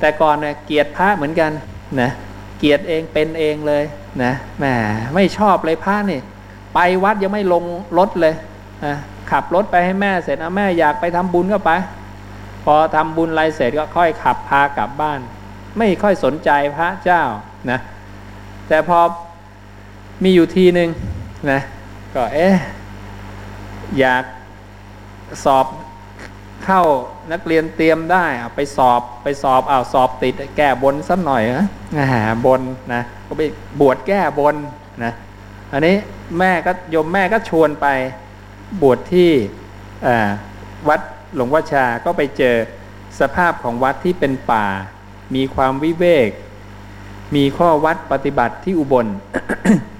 แต่ก่อนเนี่ยเกียรติพระเหมือนกันนะเกียรติเองเป็นเองเลยนะแหมไม่ชอบเลยพระนี่ ไปวัดยังไม่ลงรถเลยนะขับรถไปให้แม่เสร็จเอาแม่อยากไปทำบุญก็ไป พอทำบุญไรเสร็จก็ค่อยขับพากลับบ้าน ไม่ค่อยสนใจพระเจ้านะแต่พอมีอยู่ทีหนึ่งนะก็เอ๊ะอยากสอบ เข้านักเรียนเตรียมได้ไปสอบไปสอบเอาสอบติดแก้บนสักหน่อยนะบนนะก็ไปบวชแก้บนนะอันนี้แม่ก็ยมแม่ก็ชวนไปบวชที่วัดหลวงวัชาก็ไปเจอสภาพของวัดที่เป็นป่า มีความวิเวก มีข้อวัดปฏิบัติที่อุบล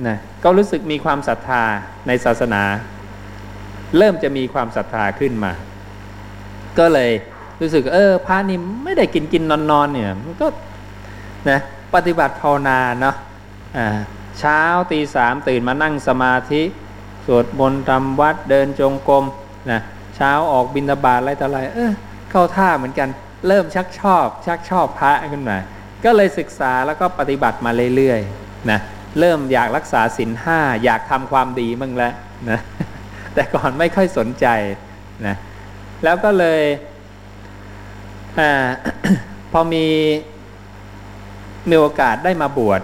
นะก็รู้สึกมีความศรัทธาในศาสนา เริ่มจะมีความศรัทธาขึ้นมา ก็เลยรู้สึกเออพระนี่ไม่ได้กินกินนอนนอนเนี่ยมันก็นะปฏิบัติภาวนาเนาะอ่าเช้าตีสามตื่นมานั่งสมาธิ สวดมนต์ทำวัดเดินจงกรมนะเช้าออกบินตาบาตอะไรต่ออะไรเออเข้าท่าเหมือนกันเริ่มชักชอบ ชักชอบพระขึ้นมา ก็เลยศึกษาแล้วก็ปฏิบัติมาเรื่อยๆนะเริ่มอยากรักษาศีลห้าอยากทำความดีมั่งแล้วนะแต่ก่อนไม่ค่อยสนใจนะ แล้วก็เลยอพอมีมีโอกาสได้มาบวช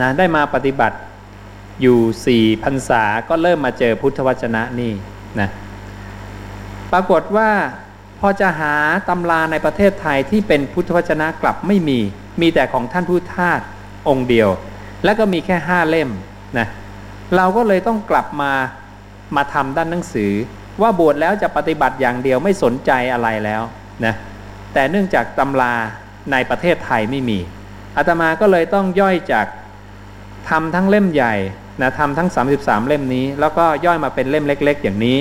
นะได้มาปฏิบัติอยู่สี่พรรษาก็เริ่มมาเจอพุทธวจนะนี่นะปรากฏว่าพอจะหาตำราในประเทศไทยที่เป็นพุทธวจนะกลับไม่มี มีแต่ของท่านพุทธทาสองค์เดียว แล้วก็มีแค่ห้าเล่มนะเราก็เลยต้องกลับมามาทำด้านหนังสือ ว่าบวชแล้วจะปฏิบัติอย่างเดียวไม่สนใจอะไรแล้วนะแต่เนื่องจากตำราในประเทศไทยไม่มีอาตมาก็เลยต้องย่อยจากทำทั้งเล่มใหญ่นะทำทั้ง 33 เล่มนี้ แล้วก็ย่อยมาเป็นเล่มเล็ก ๆ อย่างนี้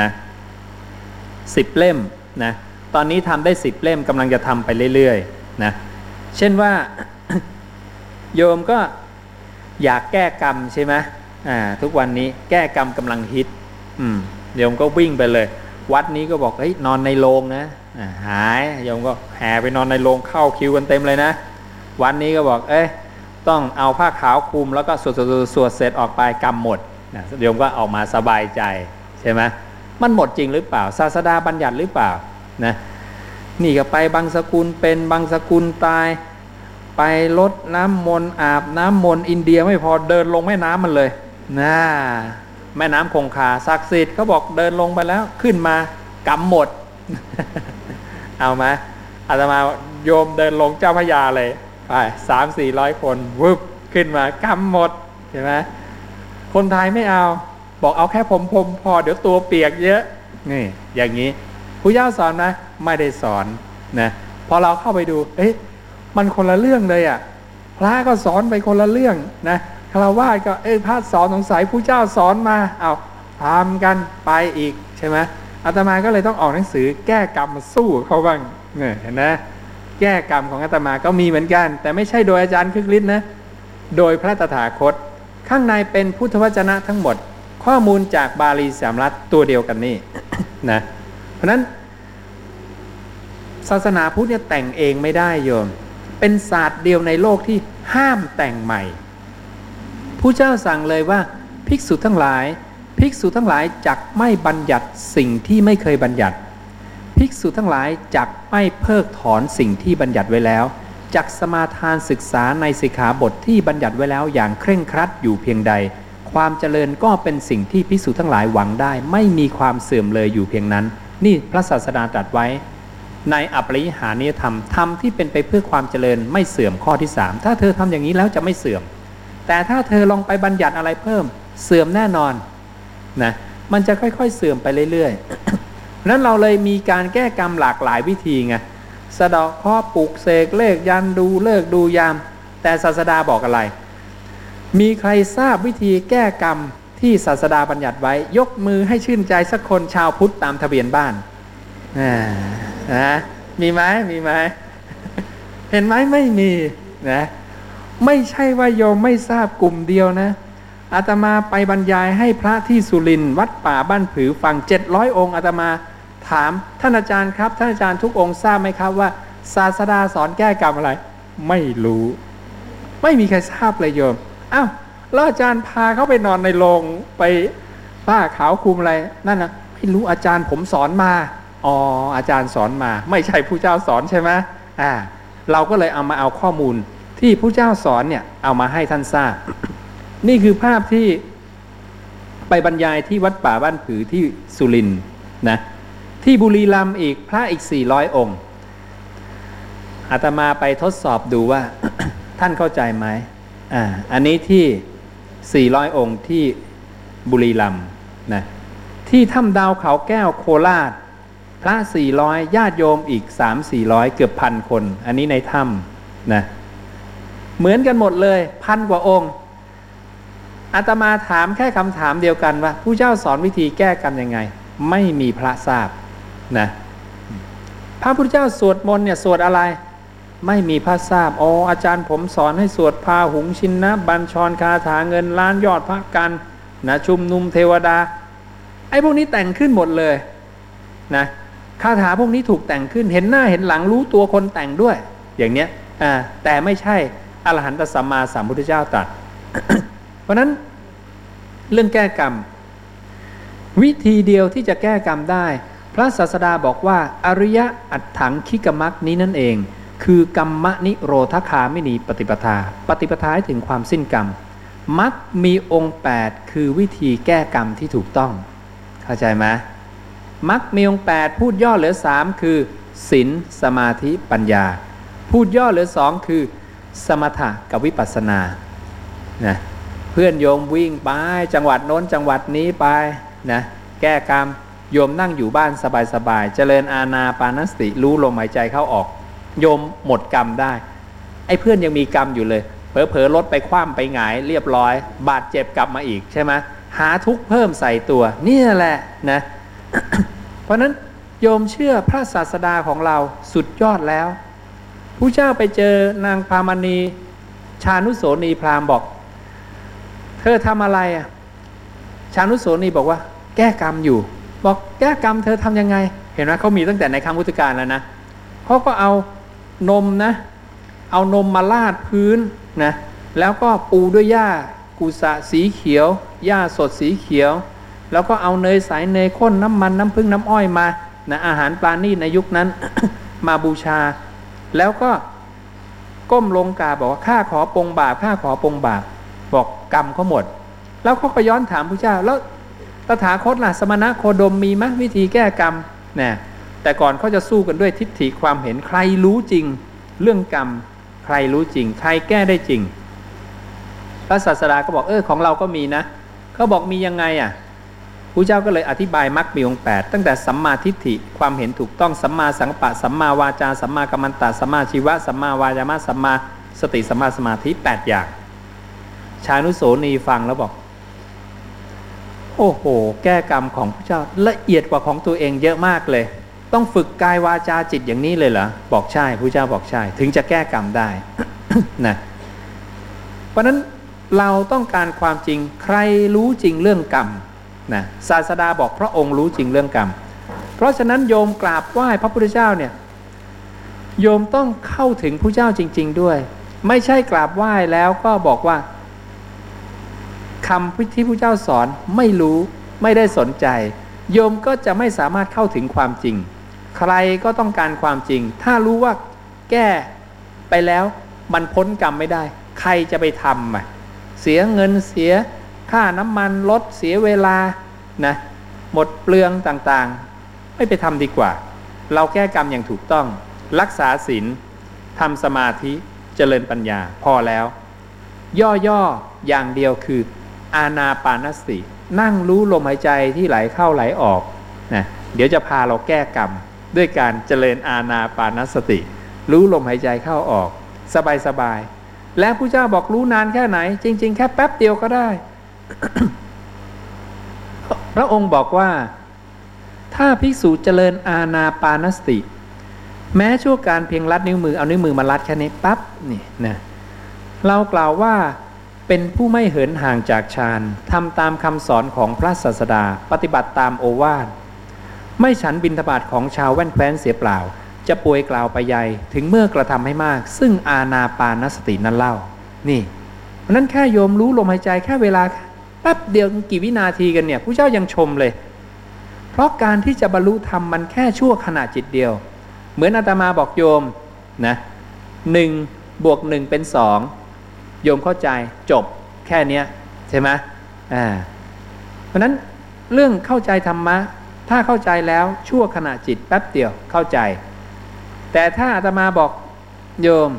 นะสิบเล่มนะตอนนี้ทำได้สิบเล่มกำลังจะทำไปเรื่อยๆนะเช่นว่าโยมก็อยากแก้กรรมใช่ไหมอ่าทุกวันนี้แก้กรรมกำลังฮิต อืม โยมก็วิ่งไปเลย วัดนี้ก็บอกเฮ้ยนอนในโรงนะหายโยมก็แห่ไปนอนในโรงเข้าคิวกันเต็มเลยนะ วันนี้ก็บอกเอ้ยต้องเอาผ้าขาวคลุมแล้วก็สวดสวดสวดเสร็จออกไปกรรมหมดนะโยมก็ออกมาสบายใจใช่ไหมมันหมดจริงหรือเปล่า ศาสดาบัญญัติหรือเปล่านะนี่ก็ไปบางสกุลเป็นบางสกุลตาย ไปลดน้ำมนต์อาบน้ำมนต์อินเดียไม่พอเดินลงแม่น้ำมันเลยนะ แม่น้ำคงคาศักดิ์สิทธิ์เขาบอกเดินลงไปแล้วขึ้นมากำหมด เอาไหมอาตมาโยมเดินลงเจ้าพระยาเลยไปสามสี่ร้อยคนวึบขึ้นมากำหมดใช่ไหมคนไทยไม่เอา บอกเอาแค่ผมผมพอเดี๋ยวตัวเปียกเยอะนี่อย่างนี้ผู้ย่าสอนนะไม่ได้สอนนะพอเราเข้าไปดู เอ๊ะมันคนละเรื่องเลยอะ่ะ พระก็สอนไปคนละเรื่องนะ คารวะก็เอ้พระสอนสงสัยผู้เจ้าสอนมาเอาทำกันไปอีกใช่ไหมอาตมาก็เลยต้องออกหนังสือแก้กรรมมาสู้เขาบ้างเนี่ยเห็นไหมแก้กรรมของอาตมาก็มีเหมือนกัน แต่ไม่ใช่โดยอาจารย์คึกฤทธิ์นะโดยพระตถาคต ข้างในเป็นพุทธวจนะทั้งหมด ข้อมูลจากบาลีสามรัตตัวเดียวกันนี่นะเพราะนั้น ศาสนาพุทธเนี่ยแต่งเองไม่ได้โยม เป็นศาสตร์เดียวในโลกที่ห้ามแต่งใหม่ ผู้เจ้าสั่งเลยว่าภิกษุทั้งหลาย ภิกษุทั้งหลายจักไม่บัญญัติสิ่งที่ไม่เคยบัญญัติ ภิกษุทั้งหลายจักไม่เพิกถอนสิ่งที่บัญญัติไว้แล้วจักสมาทานศึกษาในสิกขาบทที่บัญญัติไว้แล้วอย่างเคร่งครัดอยู่เพียงใด ความเจริญก็เป็นสิ่งที่ภิกษุทั้งหลายหวังได้ ไม่มีความเสื่อมเลยอยู่เพียงนั้น นี่พระศาสดาตรัสไว้ ในอัปริหานิยธรรมธรรมที่เป็นไปเพื่อความเจริญไม่เสื่อมข้อที่สามถ้าเธอทำอย่างนี้แล้วจะไม่เสื่อม แต่ถ้าเธอลองไปบัญญัติอะไรเพิ่ม เสื่อมแน่นอนนะมันจะค่อยๆเสื่อมไปเรื่อยๆนั้นเราเลยมีการแก้กรรมหลากหลายวิธีไงสะดอกข้อปลุกเสกเลขยันดูเลิกดูยาม แต่ศาสดาบอกอะไร มีใครทราบวิธีแก้กรรมที่ศาสดาบัญญัติไว้ ยกมือให้ชื่นใจสักคนชาวพุทธตามทะเบียนบ้านนะมีไหมมีไหมเห็นไหมไม่มีนะ ไม่ใช่ว่าโยมไม่ทราบกลุ่มเดียวนะอาตมาไปบรรยายให้พระที่สุรินวัดป่าบ้านผือฟังเจ็ดร้อยองค์อาตมาถามท่านอาจารย์ครับท่านอาจารย์ทุกองค์ทราบไหมครับว่าศาสดาสอนแก้กรรมอะไร ไม่รู้ ไม่มีใครทราบเลยโยมอ้าวแล้วอาจารย์พาเขาไปนอนในโรงไปผ้าขาวคุมอะไรนั่นนะไม่รู้อาจารย์ผมสอนมาอ๋ออาจารย์สอนมา ไม่ใช่ผู้เจ้าสอนใช่ไหมอ่า เราก็เลยเอามาเอาข้อมูล ที่ผู้เจ้าสอนเนี่ยเอามาให้ท่านทราบ นี่คือภาพที่ไปบรรยายที่วัดป่าบ้านผือที่สุรินทร์นะที่บุรีรัมย์อีกพระอีก 400 องค์อาตมาไปทดสอบดูว่าท่านเข้าใจไหมอ่าอันนี้ที่ 400 องค์ที่บุรีรัมย์นะที่ถ้ำดาวเขาแก้วโคราช พระ 400 ญาติโยมอีก 3 400 เกือบพันคน อันนี้ในถ้ำนะ เหมือนกันหมดเลย พันกว่าองค์อาตมาถามแค่คำถามเดียวกันว่าผู้เจ้าสอนวิธีแก้กรรมยังไง ไม่มีพระทราบนะพระพุทธเจ้าสวดมนต์เนี่ยสวดอะไร ไม่มีพระทราบอ๋ออาจารย์ผมสอนให้สวดพาหุงชินนะบัญชรคาถาเงินล้านยอดพระกันนะชุมนุมเทวดา ไอ้พวกนี้แต่งขึ้นหมดเลยนะคาถาพวกนี้ถูกแต่งขึ้นเห็นหน้าเห็นหลังรู้ตัวคนแต่งด้วย อย่างเนี้ยอ่าแต่ไม่ใช่ อรหันตสัมมาสัมพุทธเจ้าตรัสเพราะนั้นเรื่องแก้กรรม วิธีเดียวที่จะแก้กรรมได้ พระศาสดาบอกว่าอริยะอัตถังคิกมักนี้นั่นเอง คือกรรมนิโรธคาไม่หนีปฏิปทา ปฏิปทาถึงความสิ้นกรรมมักมีองค์ 8 คือวิธีแก้กรรมที่ถูกต้อง เข้าใจไหมมักมีองค์ 8 พูดย่อเหลือ 3 คือศีลสมาธิปัญญา พูดย่อเหลือสองคือ สมถะกับวิปัสสนานะเพื่อนโยมวิ่งไปจังหวัดโน้นจังหวัดนี้ไปนะแก้กรรมโยมนั่งอยู่บ้านสบายๆเจริญอาณาปานสติรู้ลมหายใจเข้าออก โยมหมดกรรมได้ ไอ้เพื่อนยังมีกรรมอยู่เลยเผลอๆรถไปคว่ำไปหงายเรียบร้อย บาดเจ็บกลับมาอีกใช่ไหมหาทุกเพิ่มใส่ตัว นี่แหละนะเพราะนั้นโยมเชื่อพระศาสดาของเราสุดยอดแล้ว ผู้เจ้าไปเจอนางพามณีชานุโสนีพราหมณ์บอก เธอทำอะไรอะ ชานุโสนีบอกว่า แก้กรรมอยู่ บอกแก้กรรมเธอทํำยังไง เห็นไหมเขามีตั้งแต่ในคำพุทธการแล้วนะเขาก็เอานมนะ เอานมมาลาดพื้นนะ แล้วก็ปูด้วยหญ้ากุสะสีเขียวหญ้าสดสีเขียว แล้วก็เอาเนยใสเนยข้นน้ำมันน้ำพึ่งน้ำอ้อยมานะอาหารปลานี่ในยุคนั้น มาบูชา แล้วก็ก้มลงกาบอกว่าข้าขอปงบาปข้าขอปงบาปบอกกรรมเขาหมด แล้วเขาก็ย้อนถามพระเจ้า แล้วตถาคตล่ะสมณะโคดมมีไหมวิธีแก้กรรมนะแต่ก่อนเขาจะสู้กันด้วยทิฏฐิความเห็นใครรู้จริง เรื่องกรรม ใครรู้จริง ใครแก้ได้จริงพระศาสดาก็บอกเออของเราก็มีนะเขาบอกมียังไงอะ พระเจ้าก็เลยอธิบายมรรคมีองค์แปดตั้งแต่สัมมาทิฏฐิความเห็นถูกต้องสัมมาสังปะสัมมาวาจาสัมมากัมมันตะสัมมาชีวะสัมมาวายามะสัมมาสติสัมมาสมาธิแปดอย่าง ชานุโสนีฟังแล้วบอก โอ้โห แก้กรรมของพระเจ้าละเอียดกว่าของตัวเองเยอะมากเลย ต้องฝึกกายวาจาจิตอย่างนี้เลยเหรอบอกใช่พระเจ้าบอกใช่ ถึงจะแก้กรรมได้นะเพราะนั้นเราต้องการความจริงใครรู้จริงเรื่องกรรม นะศาสดาบอกพระองค์รู้จริงเรื่องกรรม เพราะฉะนั้นโยมกราบไหว้พระพุทธเจ้าเนี่ยโยมต้องเข้าถึงพระเจ้าจริง ๆด้วย ไม่ใช่กราบไหว้แล้วก็บอกว่าคำที่พระเจ้าสอนไม่รู้ไม่ได้สนใจ โยมก็จะไม่สามารถเข้าถึงความจริง ใครก็ต้องการความจริง ถ้ารู้ว่าแก้ไปแล้วมันพ้นกรรมไม่ได้ ใครจะไปทำอะเสียเงินเสีย ค่าน้ำมันลดเสียเวลานะหมดเปลืองต่างๆ ไม่ไปทำดีกว่า เราแก้กรรมอย่างถูกต้อง รักษาศีลทำสมาธิเจริญปัญญาพอแล้ว ย่อๆอย่างเดียวคือ อาณาปานสติ นั่งรู้ลมหายใจที่ไหลเข้าไหลออกนะเดี๋ยวจะพาเราแก้กรรม ด้วยการเจริญอาณาปานสติ รู้ลมหายใจเข้าออก สบายๆและผู้เจ้าบอกรู้นานแค่ไหน จริง ๆ แค่แป๊บเดียวก็ได้ พระองค์บอกว่า ถ้าภิกษุเจริญอาณาปานสติ แม้ชั่วการเพียงลัดนิ้วมือเอานิ้วมือมาลัดแค่นี้ปั๊บนี่นะเรากล่าวว่าเป็นผู้ไม่เหินห่างจากฌานทำตามคำสอนของพระศาสดา ปฏิบัติตามโอวาทไม่ฉันบินทบาทของชาวแว่นแคว้นเสียเปล่า จะป่วยกล่าวไปใหญ่ถึงเมื่อกระทำให้มาก ซึ่งอาณาปานสตินั้นเล่า นี่เพราะนั้นแค่โยมรู้ลมหายใจแค่เวลา แป๊บเดียวกี่วินาทีกันเนี่ยผู้เจ้ายังชมเลย เพราะการที่จะบรรลุธรรมมันแค่ชั่วขณะจิตเดียว เหมือนอาตมาบอกโยมนะหนึ่งบวกหนึ่งเป็นสองโยมเข้าใจจบแค่นี้ใช่ไหมอ่าเพราะนั้นเรื่องเข้าใจธรรมะ ถ้าเข้าใจแล้วชั่วขณะจิตแป๊บเดียวเข้าใจ แต่ถ้าอาตมาบอกโยม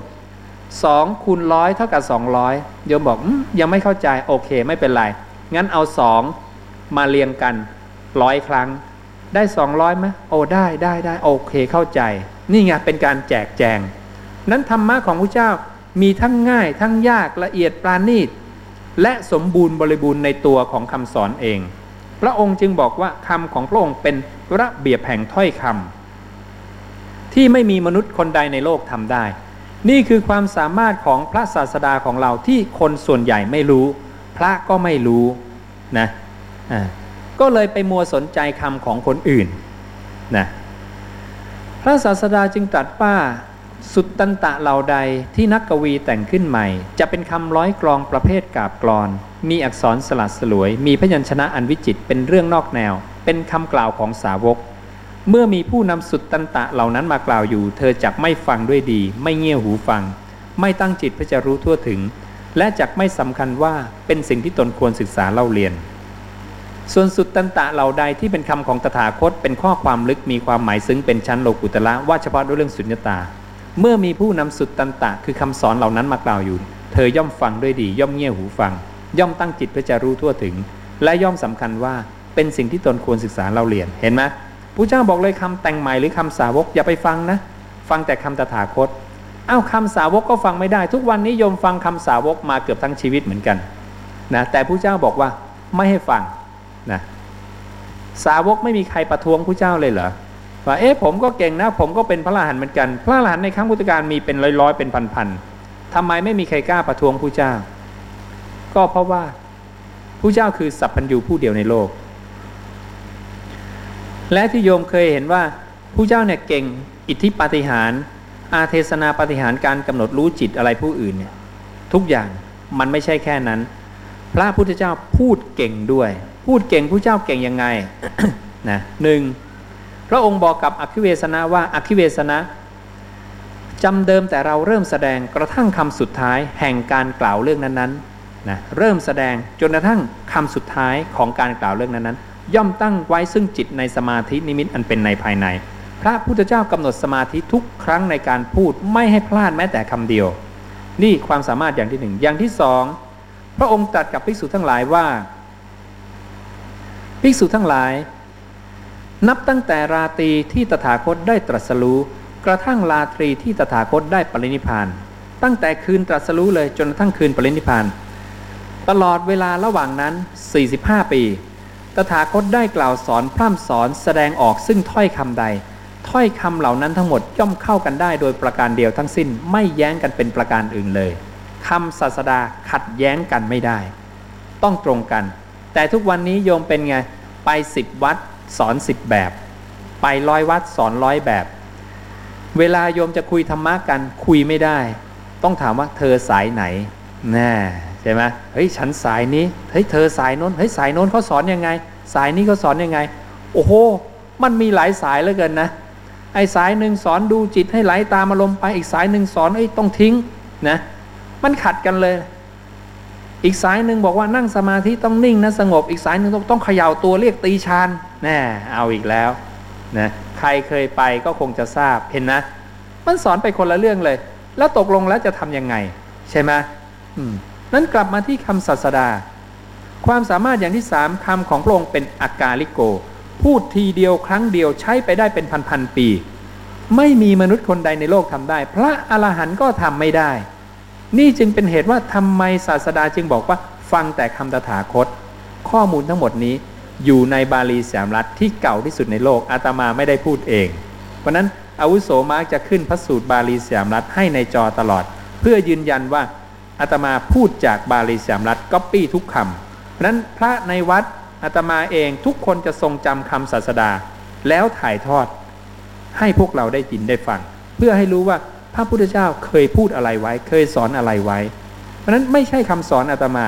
สองคูณร้อยเท่ากับสองร้อยโยมบอกอยังไม่เข้าใจโอเคไม่เป็นไร งั้นเอาสองมาเรียงกันร้อยครั้ง ได้สองร้อยไหมโอ้ได้ได้ได้โอเคเข้าใจ นี่ไงเป็นการแจกแจง นั้นธรรมะของพระเจ้ามีทั้งง่ายทั้งยากละเอียดปราณีต และสมบูรณ์บริบูรณ์ในตัวของคำสอนเอง พระองค์จึงบอกว่าคำของพระองค์เป็นระเบียบแห่งถ้อยคำที่ไม่มีมนุษย์คนใดในโลกทำได้ นี่คือความสามารถของพระศาสดาของเราที่คนส่วนใหญ่ไม่รู้ พระก็ไม่รู้นะอ่าก็เลยไปมัวสนใจคำของคนอื่นนะพระศาสดาจึงตรัสว่าสุดตันตะเหล่าใดที่นักกวีแต่งขึ้นใหม่ จะเป็นคำร้อยกรองประเภทกาบกรอน มีอักษรสลัดสลวย มีพยัญชนะอันวิจิตเป็นเรื่องนอกแนว เป็นคำกล่าวของสาวก เมื่อมีผู้นำสุดตันตะเหล่านั้นมากล่าวอยู่ เธอจักไม่ฟังด้วยดี ไม่เงี่ยหูฟัง ไม่ตั้งจิตเพื่อจะรู้ทั่วถึง และจักไม่สำคัญว่าเป็นสิ่งที่ตนควรศึกษาเล่าเรียน ส่วนสุดตันตะเหล่าใดที่เป็นคำของตถาคตเป็นข้อความลึกมีความหมายซึ้งเป็นชั้นโลกุตละว่าเฉพาะด้วยเรื่องสุญญตา เมื่อมีผู้นำสุดตันตะคือคำสอนเหล่านั้นมากล่าวอยู่ เธอย่อมฟังด้วยดี ย่อมเงี่ยหูฟัง ย่อมตั้งจิตเพื่อจะรู้ทั่วถึง และย่อมสำคัญว่าเป็นสิ่งที่ตนควรศึกษาเราเรียนเห็นไหมพระเจ้าบอกเลยคำแต่งใหม่หรือคำสาวกอย่าไปฟังนะ ฟังแต่คำตถาคต อ้าวคำสาวกก็ฟังไม่ได้ ทุกวันนี้โยมฟังคำสาวกมาเกือบทั้งชีวิตเหมือนกันนะแต่พระเจ้าบอกว่าไม่ให้ฟังนะสาวกไม่มีใครประท้วงผู้เจ้าเลยเหรอว่าเอ๊ะผมก็เก่งนะ ผมก็เป็นพระอรหันต์เหมือนกัน พระอรหันต์ในครั้งพุทธกาลมีเป็นร้อยๆเป็นพันๆทำไมไม่มีใครกล้าประท้วงผู้เจ้า ก็เพราะว่าผู้เจ้าคือสัพพัญญูผู้เดียวในโลก และที่โยมเคยเห็นว่าผู้เจ้าเนี่ยเก่งอิทธิปาฏิหาร อาเทศนาปฏิหารการกำหนดรู้จิตอะไรผู้อื่นเนี่ยทุกอย่างมันไม่ใช่แค่นั้น พระพุทธเจ้าพูดเก่งด้วย พูดเก่งผู้เจ้าเก่งยังไงนะหนึ่งพระองค์บอกกับอคิเวสนะว่าอคิเวสนะจำเดิมแต่เราเริ่มแสดงกระทั่งคำสุดท้ายแห่งการกล่าวเรื่องนั้นๆนะเริ่มแสดงจนกระทั่งคำสุดท้ายของการกล่าวเรื่องนั้นๆ ย่อมตั้งไว้ซึ่งจิตในสมาธินิมิตอันเป็นในภายใน พระพุทธเจ้ากำหนดสมาธิทุกครั้งในการพูดไม่ให้พลาดแม้แต่คำเดียว นี่ความสามารถอย่างที่หนึ่งอย่างที่สองพระองค์ตรัสกับภิกษุทั้งหลายว่า ภิกษุทั้งหลาย นับตั้งแต่ราตรีที่ตถาคตได้ตรัสรู้กระทั่งราตรีที่ตถาคตได้ปรินิพาน ตั้งแต่คืนตรัสรู้เลยจนกระทั่งคืนปรินิพาน ตลอดเวลาระหว่างนั้น 45 ปี ตถาคตได้กล่าวสอนพร่ำสอนแสดงออกซึ่งถ้อยคำใด ถ้อยคำเหล่านั้นทั้งหมดย่อมเข้ากันได้โดยประการเดียวทั้งสิ้นไม่แย้งกันเป็นประการอื่นเลยคำศาสดาขัดแย้งกันไม่ได้ ต้องตรงกัน แต่ทุกวันนี้โยมเป็นไง ไปสิบวัดสอนสิบแบบ ไปร้อยวัดสอนร้อยแบบ เวลาโยมจะคุยธรรมะกันคุยไม่ได้ ต้องถามว่าเธอสายไหนแน่ใช่ไหมเฮ้ยฉันสายนี้เฮ้ยเธอสายโน้นเฮ้ยสายโน้นเขาสอนยังไง สายนี้เขาสอนยังไง โอ้โห มันมีหลายสายเหลือเกินนะ ไอ้สายหนึ่งสอนดูจิตให้ไหลตามอารมณ์ไป อีกสายหนึ่งสอนไอ้ต้องทิ้งนะ มันขัดกันเลย อีกสายหนึ่งบอกว่านั่งสมาธิต้องนิ่งนะสงบ อีกสายหนึ่งต้องต้องเขย่าตัวเรียกตีชานแน่เอาอีกแล้วนะใครเคยไปก็คงจะทราบเห็นนะ มันสอนไปคนละเรื่องเลย แล้วตกลงแล้วจะทํำยังไง ใช่ไหมนั้นกลับมาที่คำศาสดา ความสามารถอย่างที่สามคำของพระองค์เป็นอากาลิโก พูดทีเดียวครั้งเดียวใช้ไปได้เป็นพันๆปี ไม่มีมนุษย์คนใดในโลกทำได้ พระอรหันต์ก็ทำไม่ได้ นี่จึงเป็นเหตุว่าทำไมศาสดาจึงบอกว่า ฟังแต่คำตถาคต ข้อมูลทั้งหมดนี้อยู่ในบาลีสามรัฐที่เก่าที่สุดในโลกอาตมาไม่ได้พูดเอง เพราะนั้นอาวุโสมาร์กจะขึ้นพระสูตรบาลีสามรัฐให้ในจอตลอด เพื่อยืนยันว่าอาตมาพูดจากบาลีสามรัฐก๊อปปี้ทุกคำเพราะนั้นพระในวัด อาตมาเองทุกคนจะทรงจำคำศาสดา แล้วถ่ายทอด ให้พวกเราได้ยินได้ฟัง เพื่อให้รู้ว่าพระพุทธเจ้าเคยพูดอะไรไว้ เคยสอนอะไรไว้ เพราะนั้นไม่ใช่คำสอนอาตมา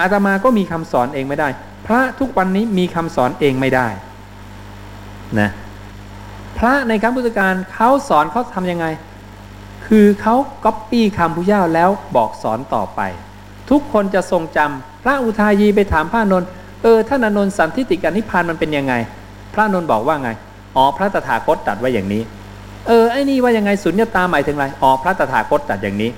อาตมาก็มีคำสอนเองไม่ได้ พระทุกวันนี้มีคำสอนเองไม่ได้นะพระในครั้งพุทธกาลเขาสอนเขาทำยังไง คือเขาก๊อปปี้คำพุทธเจ้าแล้วบอกสอนต่อไป ทุกคนจะทรงจำพระอุทายีไปถามพระนนท์ ออท่านอนนท์สันทิติกานิพานมันเป็นยังไง พระนนท์บอกว่าไงอ๋อพระตถาคตตัดไว้อย่างนี้ เออไอ้นี่ว่ายังไงสุญญตาหมายถึงอะไรอ๋อพระตถาคตตัดอย่างนี้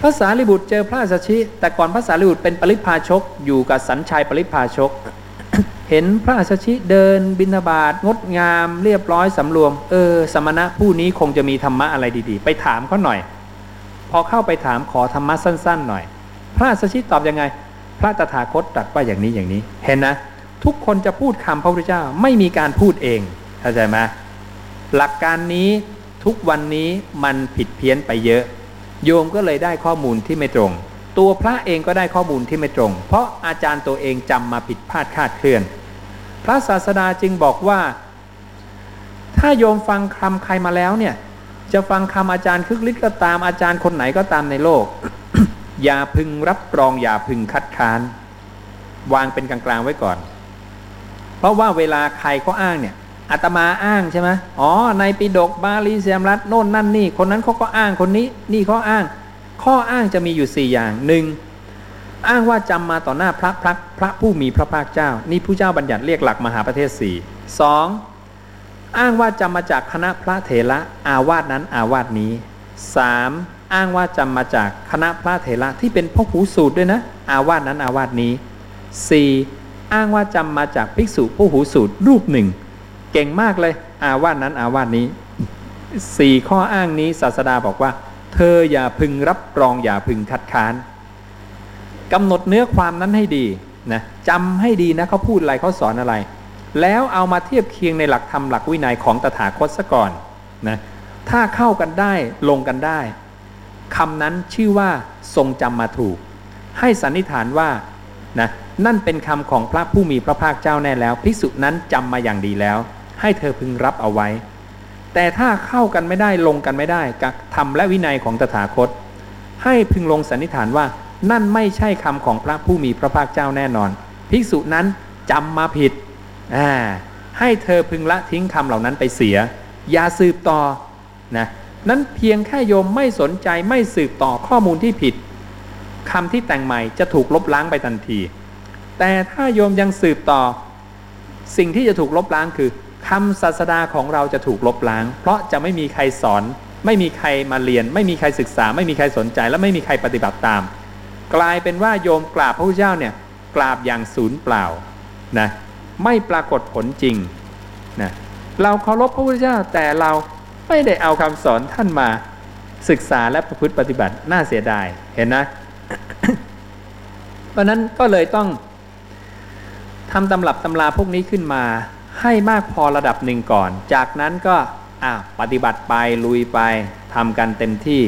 พระสารีบุตรเจอพระสัชชิ แต่ก่อนพระสารีบุตรเป็นปริพาชกอยู่กับสัญชัยปริพาชก เห็นพระสัชชิเดินบิณฑบาตงดงามเรียบร้อยสำรวม เออ สมณะผู้นี้คงจะมีธรรมะอะไรดีๆ ไปถามเขาหน่อย พอเข้าไปถามขอธรรมะสั้น ๆ หน่อย พระสัชชิตอบยังไง พระตถาคตตรัสว่าอย่างนี้อย่างนี้ เห็นนะ ทุกคนจะพูดคำพระพุทธเจ้าไม่มีการพูดเองเข้าใจไหมหลักการนี้ทุกวันนี้มันผิดเพี้ยนไปเยอะ โยมก็เลยได้ข้อมูลที่ไม่ตรง ตัวพระเองก็ได้ข้อมูลที่ไม่ตรง เพราะอาจารย์ตัวเองจำมาผิดพลาดคาดเคลื่อน พระศาสดาจึงบอกว่า ถ้าโยมฟังคำใครมาแล้วเนี่ย จะฟังคำอาจารย์คึกฤทธิ์ก็ตามอาจารย์คนไหนก็ตามในโลก อย่าพึงรับรองอย่าพึงคัดค้าน วางเป็นกลางๆไว้ก่อน เพราะว่าเวลาใครเขาอ้างเนี่ยอาตมาอ้างใช่ไหมอ๋อ ในปิดกบาลีเสียมรัตโน่นนั่นนี่ คนนั้นเขาก็อ้างคนนี้ นี่เขาอ้าง ข้ออ้างจะมีอยู่สี่อย่างหนึ่งอ้างว่าจำมาต่อหน้าพระพระพระผู้มีพระภาคเจ้า นี่ผู้เจ้าบัญญัติเรียกหลักมหาประเทศสี่สองอ้างว่าจำมาจากคณะพระเถระอาวาสนั้นอาวาสนี้สาม อ้างว่าจำมาจากคณะพระเถระที่เป็นพ่อหูสูตรด้วยนะ อาวาสนั้นอาวาสนี้สี่อ้างว่าจำมาจากภิกษุผู้หูสูตรรูปหนึ่ง เก่งมากเลย อาวาสนั้นอาวาสนี้สี่ข้ออ้างนี้ศาสดาบอกว่า เธออย่าพึงรับรองอย่าพึงคัดค้านกำหนดเนื้อความนั้นให้ดีนะจำให้ดีนะเขาพูดอะไรเขาสอนอะไร แล้วเอามาเทียบเคียงในหลักธรรมหลักวินัยของตถาคตซะก่อนนะถ้าเข้ากันได้ลงกันได้ คำนั้นชื่อว่าทรงจำมาถูก ให้สันนิษฐานว่านะนั่นเป็นคำของพระผู้มีพระภาคเจ้าแน่แล้วภิกษุนั้นจำมาอย่างดีแล้ว ให้เธอพึงรับเอาไว้ แต่ถ้าเข้ากันไม่ได้ลงกันไม่ได้กับธรรมและวินัยของตถาคต ให้พึงลงสันนิษฐานว่านั่นไม่ใช่คำของพระผู้มีพระภาคเจ้าแน่นอน ภิกษุนั้นจำมาผิดอ่าให้เธอพึงละทิ้งคำเหล่านั้นไปเสีย อย่าสืบต่อนะ นั้นเพียงแค่โยมไม่สนใจไม่สืบต่อข้อมูลที่ผิดคำที่แต่งใหม่จะถูกลบล้างไปทันที แต่ถ้าโยมยังสืบต่อ สิ่งที่จะถูกลบล้างคือคำศาสดาของเราจะถูกลบล้าง เพราะจะไม่มีใครสอน ไม่มีใครมาเรียน ไม่มีใครศึกษา ไม่มีใครสนใจ และไม่มีใครปฏิบัติตาม กลายเป็นว่าโยมกราบพระพุทธเจ้าเนี่ยกราบอย่างศูนย์เปล่านะไม่ปรากฏผลจริงนะเราเคารพพระพุทธเจ้าแต่เรา ไม่ได้เอาคำสอนท่านมาศึกษาและประพฤติปฏิบัติน่าเสียดายเห็นนะ เพราะนั้นก็เลยต้องทำตำรับตำราพวกนี้ขึ้นมา ให้มากพอระดับหนึ่งก่อน จากนั้นก็อ่าปฏิบัติไปลุยไปทำกันเต็มที่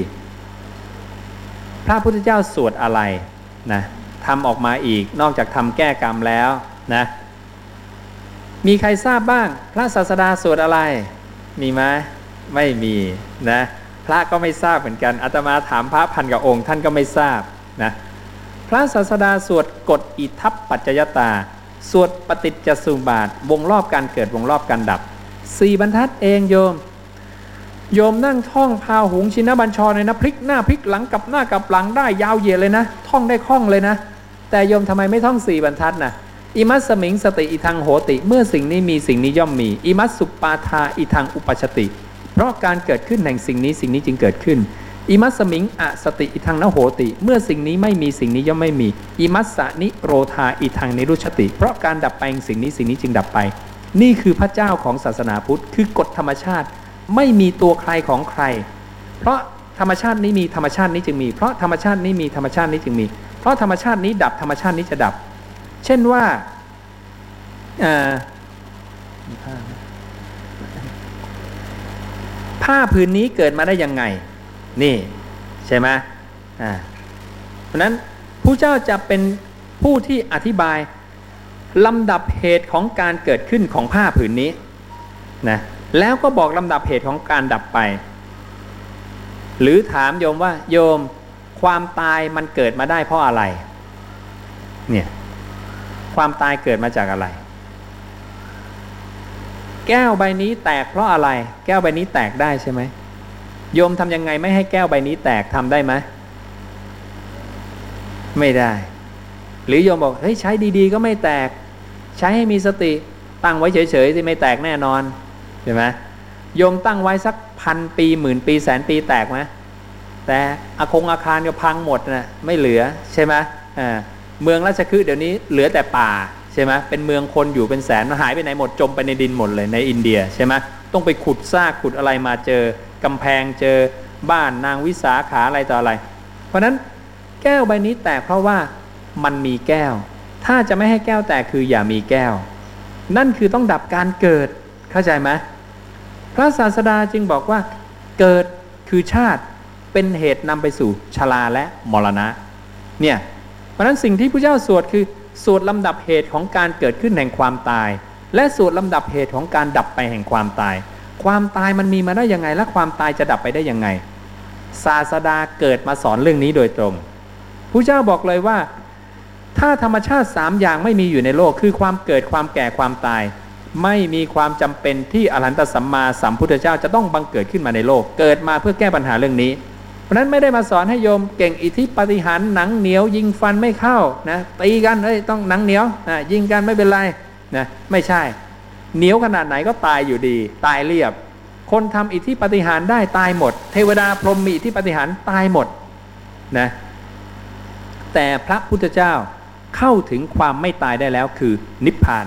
พระพุทธเจ้าสวดอะไรนะทำออกมาอีกนอกจากทำแก้กรรมแล้วนะมีใครทราบบ้าง พระศาสดาสวดอะไร มีไหม ไม่มีนะพระก็ไม่ทราบเหมือนกันอาตมาถามพระพันกับองค์ท่านก็ไม่ทราบนะพระศาสดาสวดกฎอิทัปปัจจยตา สวดปฏิจจสุบาท วงรอบการเกิดวงรอบการดับสี่บรรทัดเองโยม โยมนั่งท่องพาหุงชินบัญชรเลยนะพลิกหน้าพลิกหลังกับหน้ากับหลังได้ยาวเหยียดเลยนะ ท่องได้คล่องเลยนะ แต่โยมทำไมไม่ท่องสี่บรรทัดนะอิมัสสมิงสติอิทังโหติ เมื่อสิ่งนี้มีสิ่งนี้ย่อมมี อิมัสสุปาทาอิทังอุปชติ เพราะการเกิดขึ้นแห่งสิ่งนี้สิ่งนี้จึงเกิดขึ้นอิมัสมิงอสติอิทังนโหติ เมื่อสิ่งนี้ไม่มีสิ่งนี้ย่อมไม่มีอิมัสสนิโรธาอิทังนิรุชติ เพราะการดับไปสิ่งนี้สิ่งนี้จึงดับไป นี่คือพระเจ้าของศาสนาพุทธ คือกฎธรรมชาติ ไม่มีตัวใครของใคร เพราะธรรมชาตินี้มีธรรมชาตินี้จึงมี เพราะธรรมชาตินี้มีธรรมชาตินี้จึงมี เพราะธรรมชาตินี้ดับธรรมชาตินี้จะดับ เช่นว่า ผ้าผืนนี้เกิดมาได้ยังไง นี่ใช่ไหมอ่าเพราะนั้นผู้เจ้าจะเป็นผู้ที่อธิบายลำดับเหตุของการเกิดขึ้นของผ้าผืนนี้นะแล้วก็บอกลำดับเหตุของการดับไป หรือถามโยมว่า โยมความตายมันเกิดมาได้เพราะอะไร เนี่ย ความตายเกิดมาจากอะไร แก้วใบนี้แตกเพราะอะไร แก้วใบนี้แตกได้ใช่ไหมโยมทำยังไงไม่ให้แก้วใบนี้แตกทำได้ไหมไม่ได้ หรือโยมบอกเฮ้ยใช้ดีๆ ก็ไม่แตก ใช้ให้มีสติตั้งไว้เฉยๆที่ไม่แตกแน่นอนใช่ไหมโยมตั้งไว้สักพันปีหมื่นปีแสนปีแตกไหมแต่อาคงอาคารก็พังหมดนะไม่เหลือใช่ไหมอ่าเมืองราชคฤห์เดี๋ยวนี้เหลือแต่ป่า ช่ไหมเป็นเมืองคนอยู่เป็นแสนหายไปไหนหมดจมไปในดินหมดเลยในอินเดียใช่ไหมต้องไปขุดซากขุดอะไรมาเจอกำแพงเจอบ้านนางวิสาขาอะไรต่ออะไร เพราะนั้นแก้วใบนี้แตกเพราะว่ามันมีแก้ว ถ้าจะไม่ให้แก้วแตกคืออย่ามีแก้ว นั่นคือต้องดับการเกิดเข้าใจไหมพระศาสดาจึงบอกว่า เกิดคือชาติเป็นเหตุนำไปสู่ชราและมรณะเนี่ยเพราะนั้นสิ่งที่พระเจ้าสวดคือ สวดลำดับเหตุของการเกิดขึ้นแห่งความตาย และสวดลำดับเหตุของการดับไปแห่งความตาย ความตายมันมีมาได้ยังไงและความตายจะดับไปได้ยังไง ศาสดาเกิดมาสอนเรื่องนี้โดยตรงพระเจ้าบอกเลยว่า ถ้าธรรมชาติสามอย่างไม่มีอยู่ในโลกคือความเกิดความแก่ความตาย ไม่มีความจำเป็นที่อรหันตสัมมาสัมพุทธเจ้าจะต้องบังเกิดขึ้นมาในโลก เกิดมาเพื่อแก้ปัญหาเรื่องนี้ เพราะนั้นไม่ได้มาสอนให้โยมเก่งอิทธิปฏิหารหนังเหนียว ยิงฟันไม่เข้านะตีกันเอ้ยต้องหนังเหนียวนะยิงกันไม่เป็นไรนะไม่ใช่ เหนียวขนาดไหนก็ตายอยู่ดี ตายเรียบ คนทำอิทธิปฏิหารได้ตายหมด เทวดาพรหมมีอิทธิปฏิหารตายหมดนะแต่พระพุทธเจ้าเข้าถึงความไม่ตายได้แล้วคือนิพพาน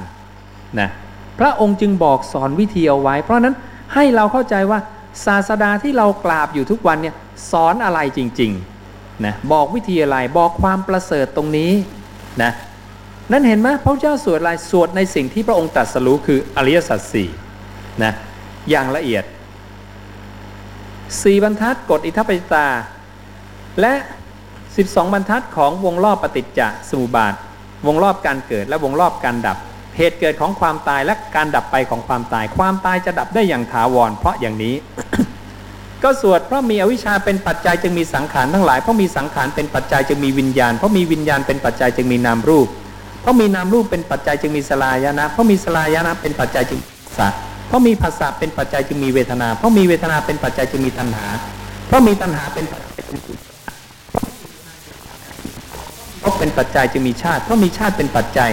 นะพระองค์จึงบอกสอนวิธีเอาไว้ เพราะนั้นให้เราเข้าใจว่าศาสดาที่เรากราบอยู่ทุกวันเนี่ย สอนอะไรจริงๆนะบอกวิธีอะไรบอกความประเสริฐตรงนี้นะนั่นเห็นไหมพระเจ้าสวดอะไรสวดในสิ่งที่พระองค์ตรัสรู้คืออริยสัจสี่นะอย่างละเอียดสี่บรรทัดกฎอิทัปปิตา และ 12 บรรทัดของวงรอบปฏิจจสมุปบาท วงรอบการเกิดและวงรอบการดับ เหตุเกิดของความตายและการดับไปของความตาย ความตายจะดับได้อย่างถาวร เพราะอย่างนี้ ก็สวดเพราะมีอวิชชาเป็นปัจจัยจึงมีสังขารทั้งหลายเพราะมีสังขารเป็นปัจจัยจึงมีวิญญาณเพราะมีวิญญาณเป็นปัจจัยจึงมีนามรูป เพราะมีนามรูปเป็นปัจจัยจึงมีสลายนะ เพราะมีสลายนะเป็นปัจจัยจึงสัตเพราะมีภาษาเป็นปัจจัยจึงมีเวทนา เพราะมีเวทนาเป็นปัจจัยจึงมีตัณหา เพราะมีตัณหาเป็นปัจจัยจึงมีเพราะเป็นปัจจัยจึงมีชาติ เพราะมีชาติเป็นปัจจัย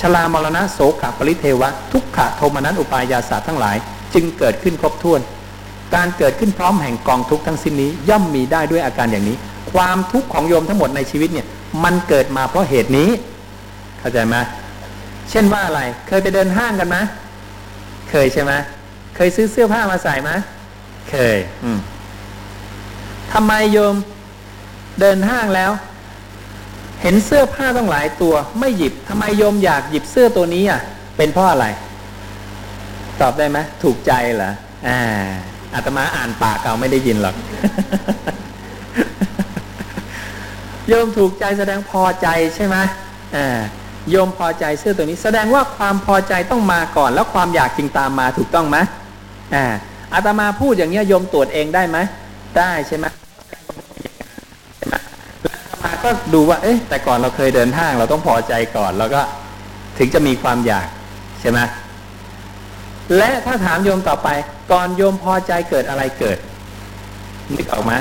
ชรามรณะโสขปริเทวะ ทุกขะโทมนัสอุปายาสาทั้งหลาย จึงเกิดขึ้นครบถ้วน การเกิดขึ้นพร้อมแห่งกองทุกข์ทั้งสิ้นนี้ย่อมมีได้ด้วยอาการอย่างนี้ ความทุกข์ของโยมทั้งหมดในชีวิตเนี่ยมันเกิดมาเพราะเหตุนี้ เข้าใจไหมเช่นว่าอะไร เคยไปเดินห้างกันไหมเคยใช่ไหมเคยซื้อเสื้อผ้ามาใส่ไหมเคย อืมทำไมโยมเดินห้างแล้ว เห็นเสื้อผ้าต้องหลายตัว ไม่หยิบทำไมโยมอยากหยิบเสื้อตัวนี้อะ เป็นเพราะอะไร ตอบได้ไหมถูกใจเหรออ่า อาตมาอ่านปากเก่าไม่ได้ยินหรอกโยมถูกใจแสดงพอใจใช่ไหมอ่าโยมพอใจเสื้อตัวนี้ แสดงว่าความพอใจต้องมาก่อน แล้วความอยากจึงตามมาถูกต้องไหมอ่าอาตมาพูดอย่างเงี้ยโยมตรวจเองได้ไหมได้ใช่ไหมมาก็ดูว่า เอ๊ะ แต่ก่อนเราเคยเดินห้าง เราต้องพอใจก่อน แล้วก็ถึงจะมีความอยากใช่ไหมและถ้าถามโยมต่อไป ก่อนโยมพอใจเกิดอะไรเกิด นึกออกไหม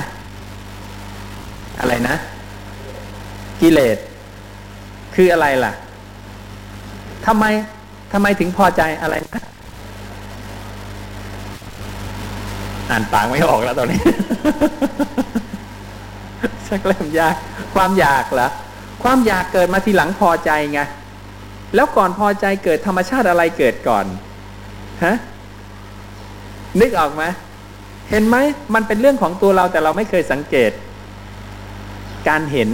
อะไรนะ กิเลส คืออะไรล่ะทำไมทำไมถึงพอใจอะไรนะอ่านปากไม่ออกแล้วตอนนี้ ชักเริ่มยาก ความอยากเหรอความอยากเกิดมาทีหลังพอใจไง แล้วก่อนพอใจเกิดธรรมชาติอะไรเกิดก่อน ฮะ นึกออกไหมเห็นไหมมันเป็นเรื่องของตัวเราแต่เราไม่เคยสังเกต การเห็น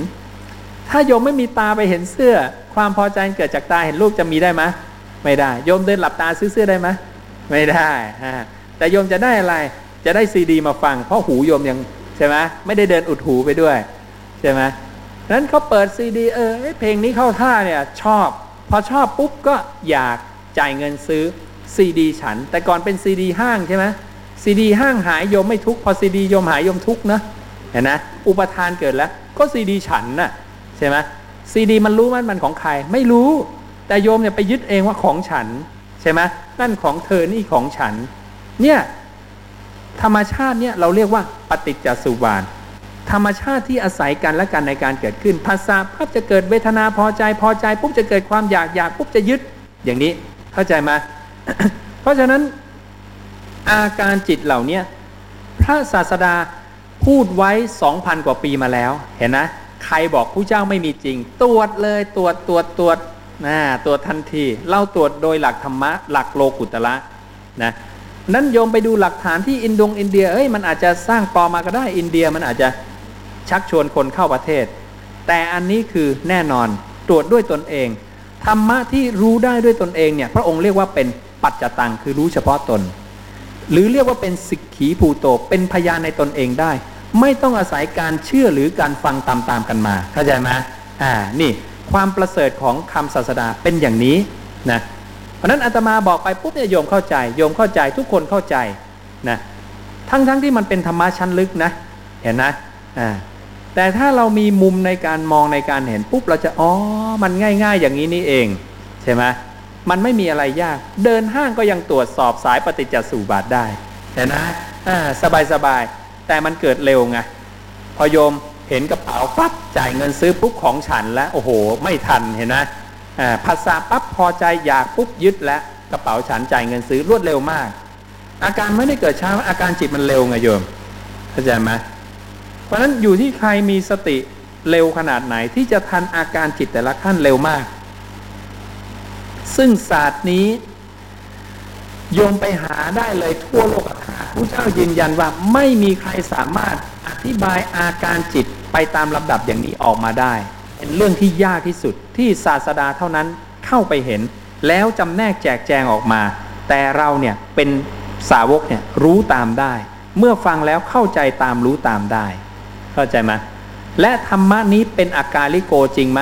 ถ้าโยมไม่มีตาไปเห็นเสื้อ ความพอใจเกิดจากตาเห็นรูปจะมีได้ไหมไม่ได้ โยมเดินหลับตาซื้อเสื้อได้ไหมไม่ได้ฮะแต่โยมจะได้อะไรจะได้ซีดีมาฟัง เพราะหูโยมยังใช่ไหมไม่ได้เดินอุดหูไปด้วยใช่ไหมนั้นเขาเปิดซีดีเออเพลงนี้เข้าท่าเนี่ยชอบ พอชอบปุ๊บก็อยากจ่ายเงินซื้อ ซีดีฉัน แต่ก่อนเป็นซีดีห้างใช่ไหมซีดีห้างหายโยมไม่ทุกข์พอซีดีโยมหายโยมทุกข์นะเห็นนะอุปทานเกิดแล้ว ก็ซีดีฉันน่ะใช่ไหมซีดีมันรู้มันมันของใครไม่รู้ แต่โยมเนี่ยไปยึดเองว่าของฉันใช่ไหมนั่นของเธอนี่ของฉัน เนี่ยธรรมชาติเนี่ยเราเรียกว่าปฏิจจสุบานธรรมชาติที่อาศัยกันและกันในการเกิดขึ้นภาษาพับจะเกิดเวทนาพอใจพอใจปุ๊บจะเกิดความอยากอยากปุ๊บจะยึด อย่างนี้เข้าใจไหม เพราะฉะนั้นอาการจิตเหล่านี้พระศาสดาพูดไว้สองพันกว่าปีมาแล้ว เห็นนะ ใครบอกผู้เจ้าไม่มีจริง ตรวจเลยตรวจตรวจตรวจนะตรวจทันที เล่าตรวจโดยหลักธรรมะ หลักโลกุตละนะนั้นโยมไปดูหลักฐานที่อินดงอินเดียเอ้ยมันอาจจะสร้างปลอมมาก็ได้อินเดียมันอาจจะชักชวนคนเข้าประเทศ แต่อันนี้คือแน่นอนตรวจด้วยตนเอง ธรรมะที่รู้ได้ด้วยตนเองเนี่ยพระองค์เรียกว่าเป็นปัจจตังคือรู้เฉพาะตน หรือเรียกว่าเป็นสิกขีภูโต เป็นพยานในตนเองได้ ไม่ต้องอาศัยการเชื่อหรือการฟังตามๆกันมาเข้าใจไหมอ่านี่ความประเสริฐของคำศาสดาเป็นอย่างนี้นะเพราะนั้นอาตมาบอกไปปุ๊บเนี่ยโยมเข้าใจโยมเข้าใจทุกคนเข้าใจนะทั้งๆทที่มันเป็นธรรมะชั้นลึกนะ เห็นนะอ่า แต่ถ้าเรามีมุมในการมองในการเห็นปุ๊บเราจะอ๋อมันง่าย ๆ อย่างนี้นี่เอง ใช่ไหมมันไม่มีอะไรยาก เดินห้างก็ยังตรวจสอบสายปฏิจจสุบาทได้เห็นนะอ่าสบายๆแต่มันเกิดเร็วไงพอโยมเห็นกระเป๋าปั๊บจ่ายเงินซื้อปุ๊บของฉันแล้วโอ้โห ไม่ทันเห็นไหมภาษาปั๊บพอใจอยากปุ๊บยึดแล้วกระเป๋าฉันจ่ายเงินซื้อรวดเร็วมาก อาการไม่ได้เกิดช้าอาการจิตมันเร็วไงโยมเข้าใจไหม เพราะฉะนั้นอยู่ที่ใครมีสติเร็วขนาดไหนที่จะทันอาการจิตแต่ละขั้นเร็วมาก ซึ่งศาสตร์นี้โยมไปหาได้เลยทั่วโลกธาตุผู้เจ้ายืนยันว่าไม่มีใครสามารถอธิบายอาการจิตไปตามลำดับอย่างนี้ออกมาได้ เป็นเรื่องที่ยากที่สุดที่ศาสดาเท่านั้นเข้าไปเห็น แล้วจำแนกแจกแจงออกมา แต่เราเนี่ยเป็นสาวกเนี่ยรู้ตามได้ เมื่อฟังแล้วเข้าใจตามรู้ตามได้ เข้าใจไหมและธรรมะนี้เป็นอาการลิโกจริงไหม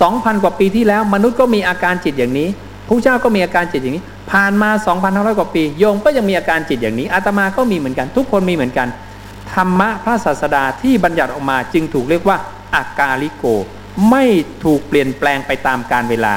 สองพันกว่าปีที่แล้ว มนุษย์ก็มีอาการจิตอย่างนี้พระเจ้าก็มีอาการจิตอย่างนี้ ผ่านมา2,500กว่าปีโยมก็ยังมีอาการจิตอย่างนี้อาตมาก็มีเหมือนกัน ทุกคนมีเหมือนกันธรรมะพระศาสดาที่บัญญัติออกมาจึงถูกเรียกว่าอากาลิโก ไม่ถูกเปลี่ยนแปลงไปตามกาลเวลา